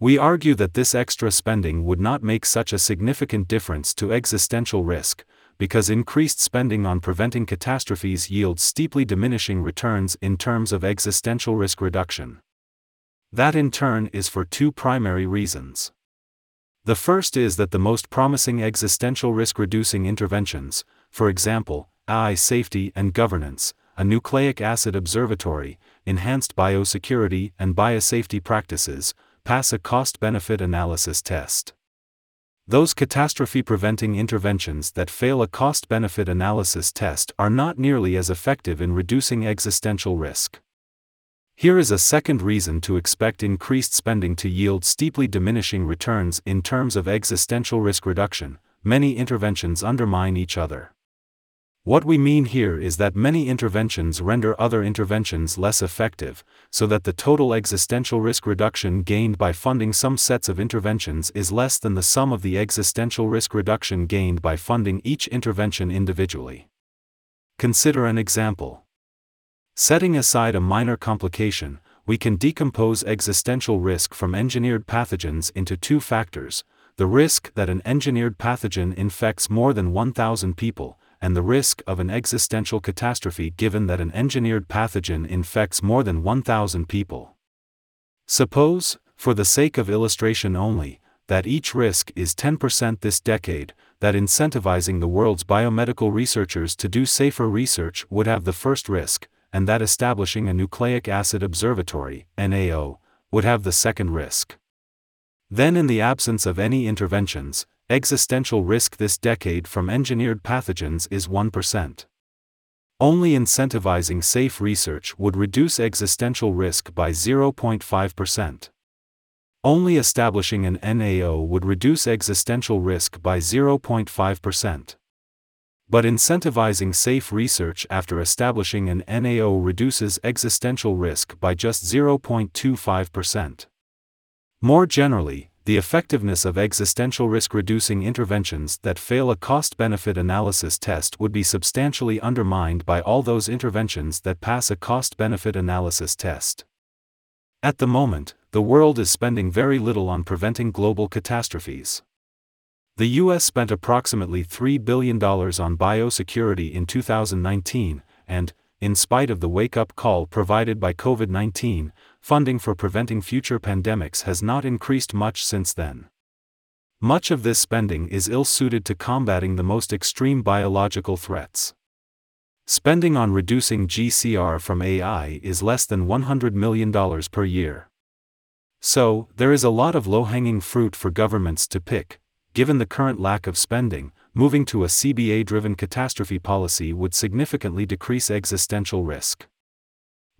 We argue that this extra spending would not make such a significant difference to existential risk, because increased spending on preventing catastrophes yields steeply diminishing returns in terms of existential risk reduction. That in turn is for two primary reasons. The first is that the most promising existential risk reducing interventions, for example, AI safety and governance, a nucleic acid observatory, enhanced biosecurity and biosafety practices, pass a cost benefit analysis test. Those catastrophe preventing interventions that fail a cost benefit analysis test are not nearly as effective in reducing existential risk. Here is a second reason to expect increased spending to yield steeply diminishing returns in terms of existential risk reduction. Many interventions undermine each other. What we mean here is that many interventions render other interventions less effective, so that the total existential risk reduction gained by funding some sets of interventions is less than the sum of the existential risk reduction gained by funding each intervention individually. Consider an example. Setting aside a minor complication, we can decompose existential risk from engineered pathogens into two factors the risk that an engineered pathogen infects more than 1,000 people, and the risk of an existential catastrophe given that an engineered pathogen infects more than 1,000 people. Suppose, for the sake of illustration only, that each risk is 10% this decade, that incentivizing the world's biomedical researchers to do safer research would have the first risk, and that establishing a nucleic acid observatory, NAO, would have the second risk. Then, in the absence of any interventions, existential risk this decade from engineered pathogens is 1%. Only incentivizing safe research would reduce existential risk by 0.5%. Only establishing an NAO would reduce existential risk by 0.5%. But incentivizing safe research after establishing an NAO reduces existential risk by just 0.25%. More generally, the effectiveness of existential risk reducing interventions that fail a cost benefit analysis test would be substantially undermined by all those interventions that pass a cost benefit analysis test. At the moment, the world is spending very little on preventing global catastrophes. The U.S. spent approximately $3 billion on biosecurity in 2019, and, in spite of the wake up call provided by COVID 19, funding for preventing future pandemics has not increased much since then. Much of this spending is ill suited to combating the most extreme biological threats. Spending on reducing GCR from AI is less than $100 million per year. So, there is a lot of low hanging fruit for governments to pick. Given the current lack of spending, moving to a CBA driven catastrophe policy would significantly decrease existential risk.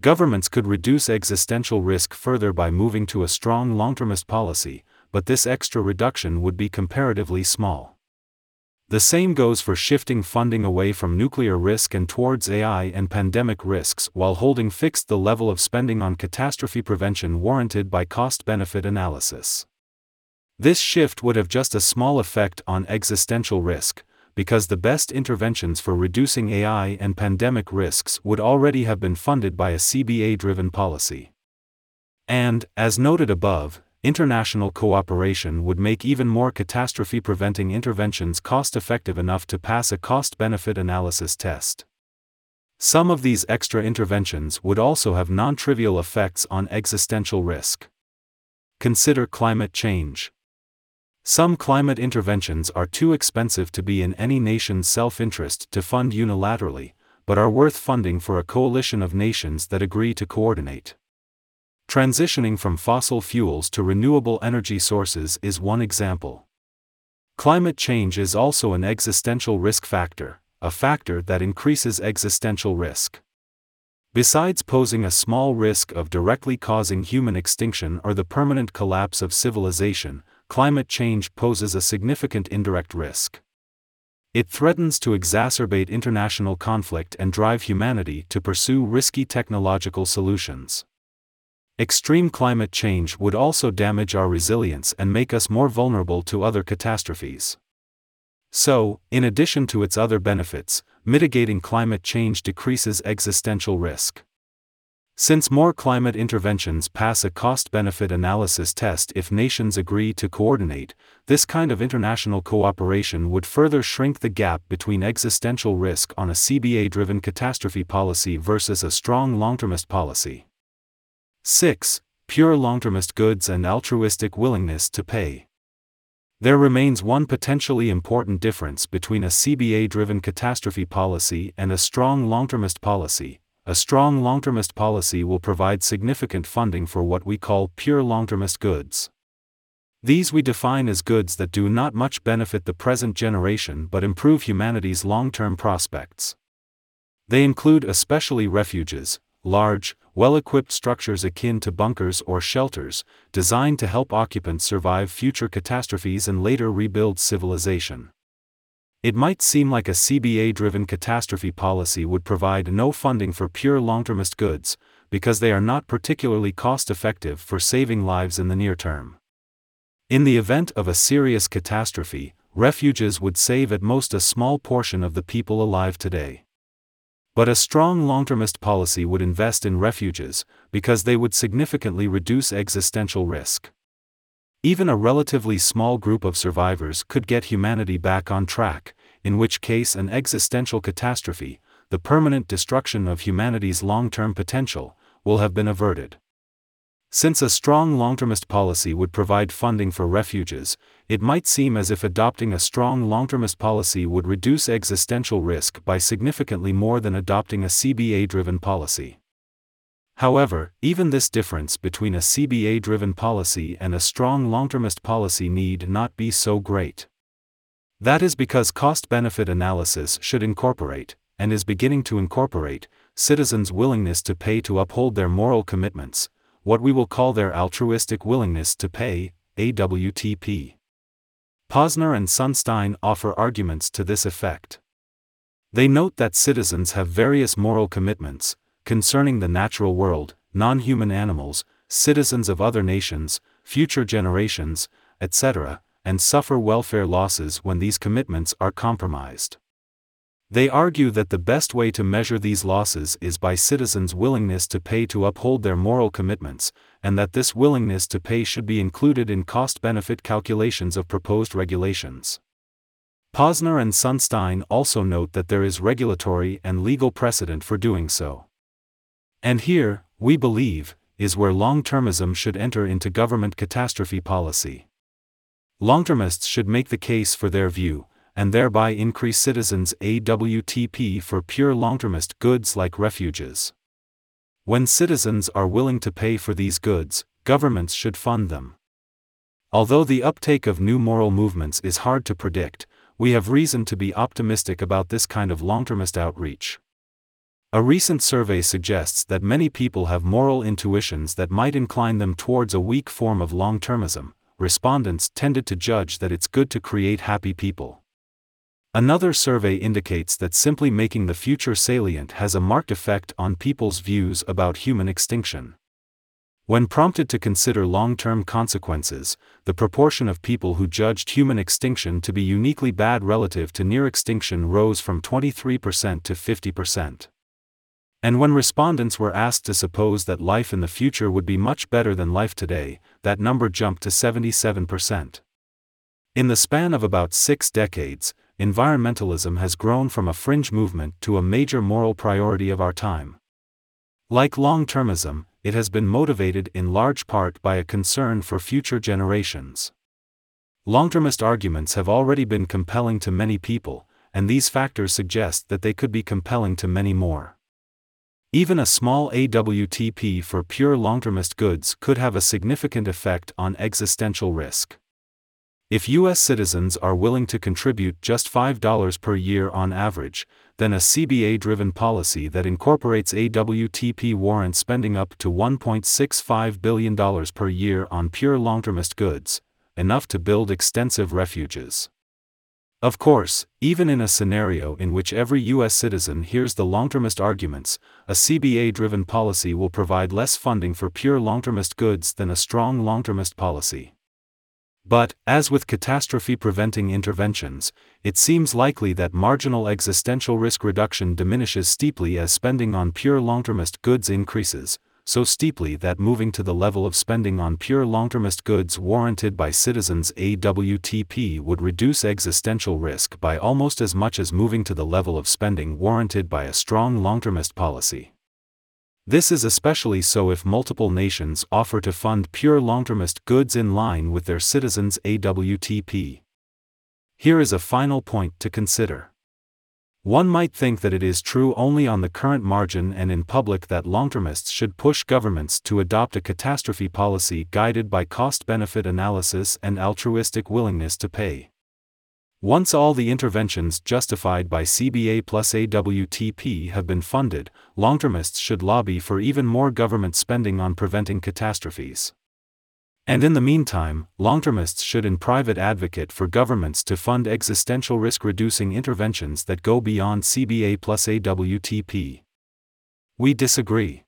Governments could reduce existential risk further by moving to a strong long termist policy, but this extra reduction would be comparatively small. The same goes for shifting funding away from nuclear risk and towards AI and pandemic risks while holding fixed the level of spending on catastrophe prevention warranted by cost benefit analysis. This shift would have just a small effect on existential risk, because the best interventions for reducing AI and pandemic risks would already have been funded by a CBA driven policy. And, as noted above, international cooperation would make even more catastrophe preventing interventions cost effective enough to pass a cost benefit analysis test. Some of these extra interventions would also have non trivial effects on existential risk. Consider climate change. Some climate interventions are too expensive to be in any nation's self interest to fund unilaterally, but are worth funding for a coalition of nations that agree to coordinate. Transitioning from fossil fuels to renewable energy sources is one example. Climate change is also an existential risk factor, a factor that increases existential risk. Besides posing a small risk of directly causing human extinction or the permanent collapse of civilization, climate change poses a significant indirect risk. It threatens to exacerbate international conflict and drive humanity to pursue risky technological solutions. Extreme climate change would also damage our resilience and make us more vulnerable to other catastrophes. So, in addition to its other benefits, mitigating climate change decreases existential risk. Since more climate interventions pass a cost benefit analysis test if nations agree to coordinate, this kind of international cooperation would further shrink the gap between existential risk on a CBA driven catastrophe policy versus a strong long termist policy. 6. Pure long-termist goods and altruistic willingness to pay. There remains one potentially important difference between a CBA-driven catastrophe policy and a strong long-termist policy. A strong long-termist policy will provide significant funding for what we call pure long-termist goods. These we define as goods that do not much benefit the present generation but improve humanity's long-term prospects. They include especially refuges, large, well equipped structures akin to bunkers or shelters, designed to help occupants survive future catastrophes and later rebuild civilization. It might seem like a CBA driven catastrophe policy would provide no funding for pure long termist goods, because they are not particularly cost effective for saving lives in the near term. In the event of a serious catastrophe, refuges would save at most a small portion of the people alive today. But a strong long termist policy would invest in refuges, because they would significantly reduce existential risk. Even a relatively small group of survivors could get humanity back on track, in which case an existential catastrophe, the permanent destruction of humanity's long term potential, will have been averted. Since a strong long-termist policy would provide funding for refuges, it might seem as if adopting a strong long-termist policy would reduce existential risk by significantly more than adopting a CBA-driven policy. However, even this difference between a CBA-driven policy and a strong long-termist policy need not be so great. That is because cost-benefit analysis should incorporate, and is beginning to incorporate, citizens' willingness to pay to uphold their moral commitments, what we will call their altruistic willingness to pay, AWTP. Posner and Sunstein offer arguments to this effect. They note that citizens have various moral commitments concerning the natural world, non human animals, citizens of other nations, future generations, etc., and suffer welfare losses when these commitments are compromised. They argue that the best way to measure these losses is by citizens' willingness to pay to uphold their moral commitments, and that this willingness to pay should be included in cost benefit calculations of proposed regulations. Posner and Sunstein also note that there is regulatory and legal precedent for doing so. And here, we believe, is where long termism should enter into government catastrophe policy. Long termists should make the case for their view, and thereby increase citizens' AWTP for pure long-termist goods like refuges. When citizens are willing to pay for these goods, governments should fund them. Although the uptake of new moral movements is hard to predict, we have reason to be optimistic about this kind of long-termist outreach. A recent survey suggests that many people have moral intuitions that might incline them towards a weak form of long-termism. Respondents tended to judge that it's good to create happy people. Another survey indicates that simply making the future salient has a marked effect on people's views about human extinction. When prompted to consider long term consequences, the proportion of people who judged human extinction to be uniquely bad relative to near extinction rose from 23% to 50%. And when respondents were asked to suppose that life in the future would be much better than life today, that number jumped to 77%. In the span of about six decades, environmentalism has grown from a fringe movement to a major moral priority of our time. Like long termism, it has been motivated in large part by a concern for future generations. Long termist arguments have already been compelling to many people, and these factors suggest that they could be compelling to many more. Even a small AWTP for pure long termist goods could have a significant effect on existential risk. If U.S. citizens are willing to contribute just $5 per year on average, then a CBA driven policy that incorporates AWTP warrants spending up to $1.65 billion per year on pure long termist goods, enough to build extensive refuges. Of course, even in a scenario in which every U.S. citizen hears the long termist arguments, a CBA driven policy will provide less funding for pure long termist goods than a strong long termist policy. But, as with catastrophe preventing interventions, it seems likely that marginal existential risk reduction diminishes steeply as spending on pure long termist goods increases, so steeply that moving to the level of spending on pure long termist goods warranted by citizens' AWTP would reduce existential risk by almost as much as moving to the level of spending warranted by a strong long termist policy. This is especially so if multiple nations offer to fund pure long-termist goods in line with their citizens' AWTP. Here is a final point to consider. One might think that it is true only on the current margin and in public that long-termists should push governments to adopt a catastrophe policy guided by cost-benefit analysis and altruistic willingness to pay. Once all the interventions justified by CBA plus AWTP have been funded, long-termists should lobby for even more government spending on preventing catastrophes. And in the meantime, long-termists should in private advocate for governments to fund existential risk-reducing interventions that go beyond CBA plus AWTP. We disagree.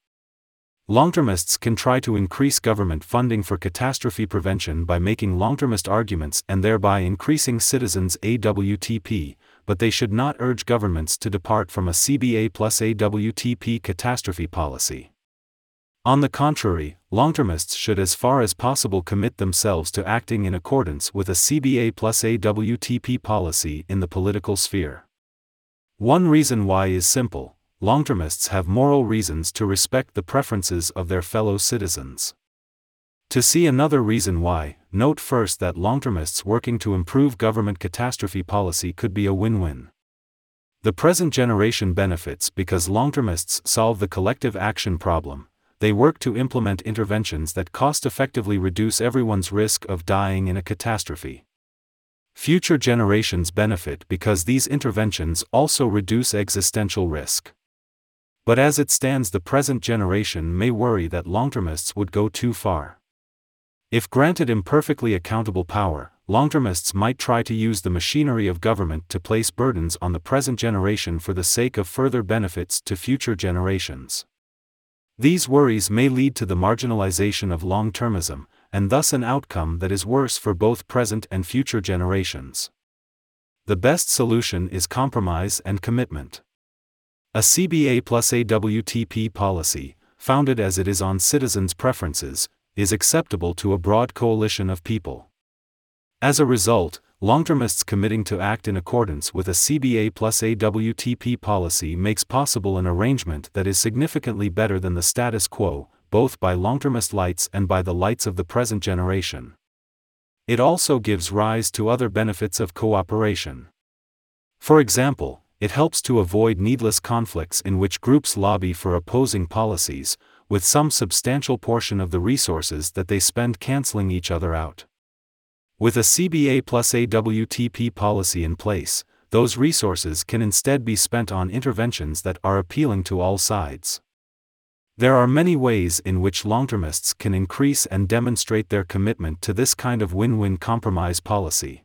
Long-termists can try to increase government funding for catastrophe prevention by making long-termist arguments and thereby increasing citizens' AWTP, but they should not urge governments to depart from a CBA plus AWTP catastrophe policy. On the contrary, long-termists should as far as possible commit themselves to acting in accordance with a CBA plus AWTP policy in the political sphere. One reason why is simple long-termists have moral reasons to respect the preferences of their fellow citizens. To see another reason why, note first that long-termists working to improve government catastrophe policy could be a win-win. The present generation benefits because long-termists solve the collective action problem. They work to implement interventions that cost-effectively reduce everyone's risk of dying in a catastrophe. Future generations benefit because these interventions also reduce existential risk. But as it stands, the present generation may worry that long-termists would go too far. If granted imperfectly accountable power, long-termists might try to use the machinery of government to place burdens on the present generation for the sake of further benefits to future generations. These worries may lead to the marginalization of long-termism, and thus an outcome that is worse for both present and future generations. the best solution is compromise and commitment. A CBA plus AWTP policy, founded as it is on citizens' preferences, is acceptable to a broad coalition of people. As a result, long-termists committing to act in accordance with a CBA plus AWTP policy makes possible an arrangement that is significantly better than the status quo, both by long-termist lights and by the lights of the present generation. It also gives rise to other benefits of cooperation. For example, it helps to avoid needless conflicts in which groups lobby for opposing policies, with some substantial portion of the resources that they spend canceling each other out. With a CBA plus AWTP policy in place, those resources can instead be spent on interventions that are appealing to all sides. There are many ways in which long-termists can increase and demonstrate their commitment to this kind of win-win compromise policy.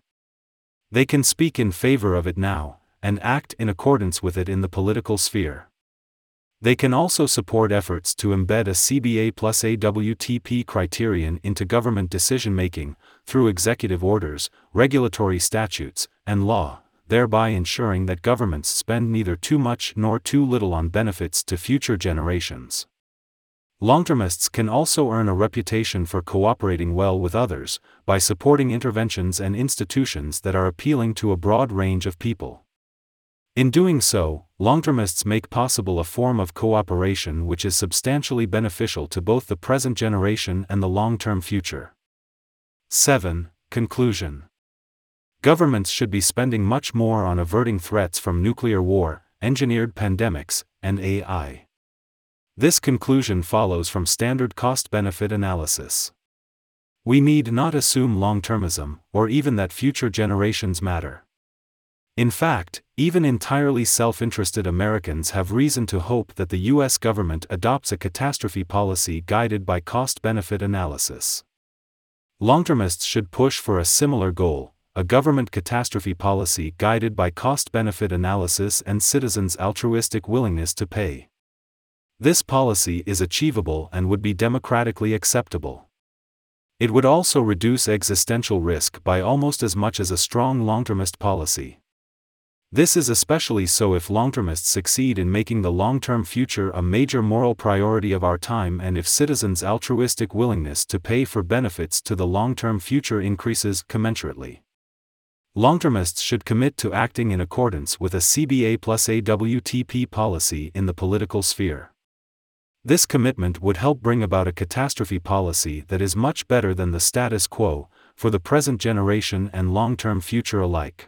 They can speak in favor of it now, and act in accordance with it in the political sphere. They can also support efforts to embed a CBA plus AWTP criterion into government decision making, through executive orders, regulatory statutes, and law, thereby ensuring that governments spend neither too much nor too little on benefits to future generations. Long-termists can also earn a reputation for cooperating well with others, by supporting interventions and institutions that are appealing to a broad range of people. In doing so, long-termists make possible a form of cooperation which is substantially beneficial to both the present generation and the long-term future. 7. Conclusion Governments should be spending much more on averting threats from nuclear war, engineered pandemics, and AI. This conclusion follows from standard cost benefit analysis. We need not assume long termism, or even that future generations matter. In fact, even entirely self interested Americans have reason to hope that the U.S. government adopts a catastrophe policy guided by cost benefit analysis. Long termists should push for a similar goal a government catastrophe policy guided by cost benefit analysis and citizens' altruistic willingness to pay. This policy is achievable and would be democratically acceptable. It would also reduce existential risk by almost as much as a strong long-termist policy. This is especially so if long-termists succeed in making the long-term future a major moral priority of our time and if citizens' altruistic willingness to pay for benefits to the long-term future increases commensurately. Long-termists should commit to acting in accordance with a CBA plus AWTP policy in the political sphere. This commitment would help bring about a catastrophe policy that is much better than the status quo, for the present generation and long term future alike.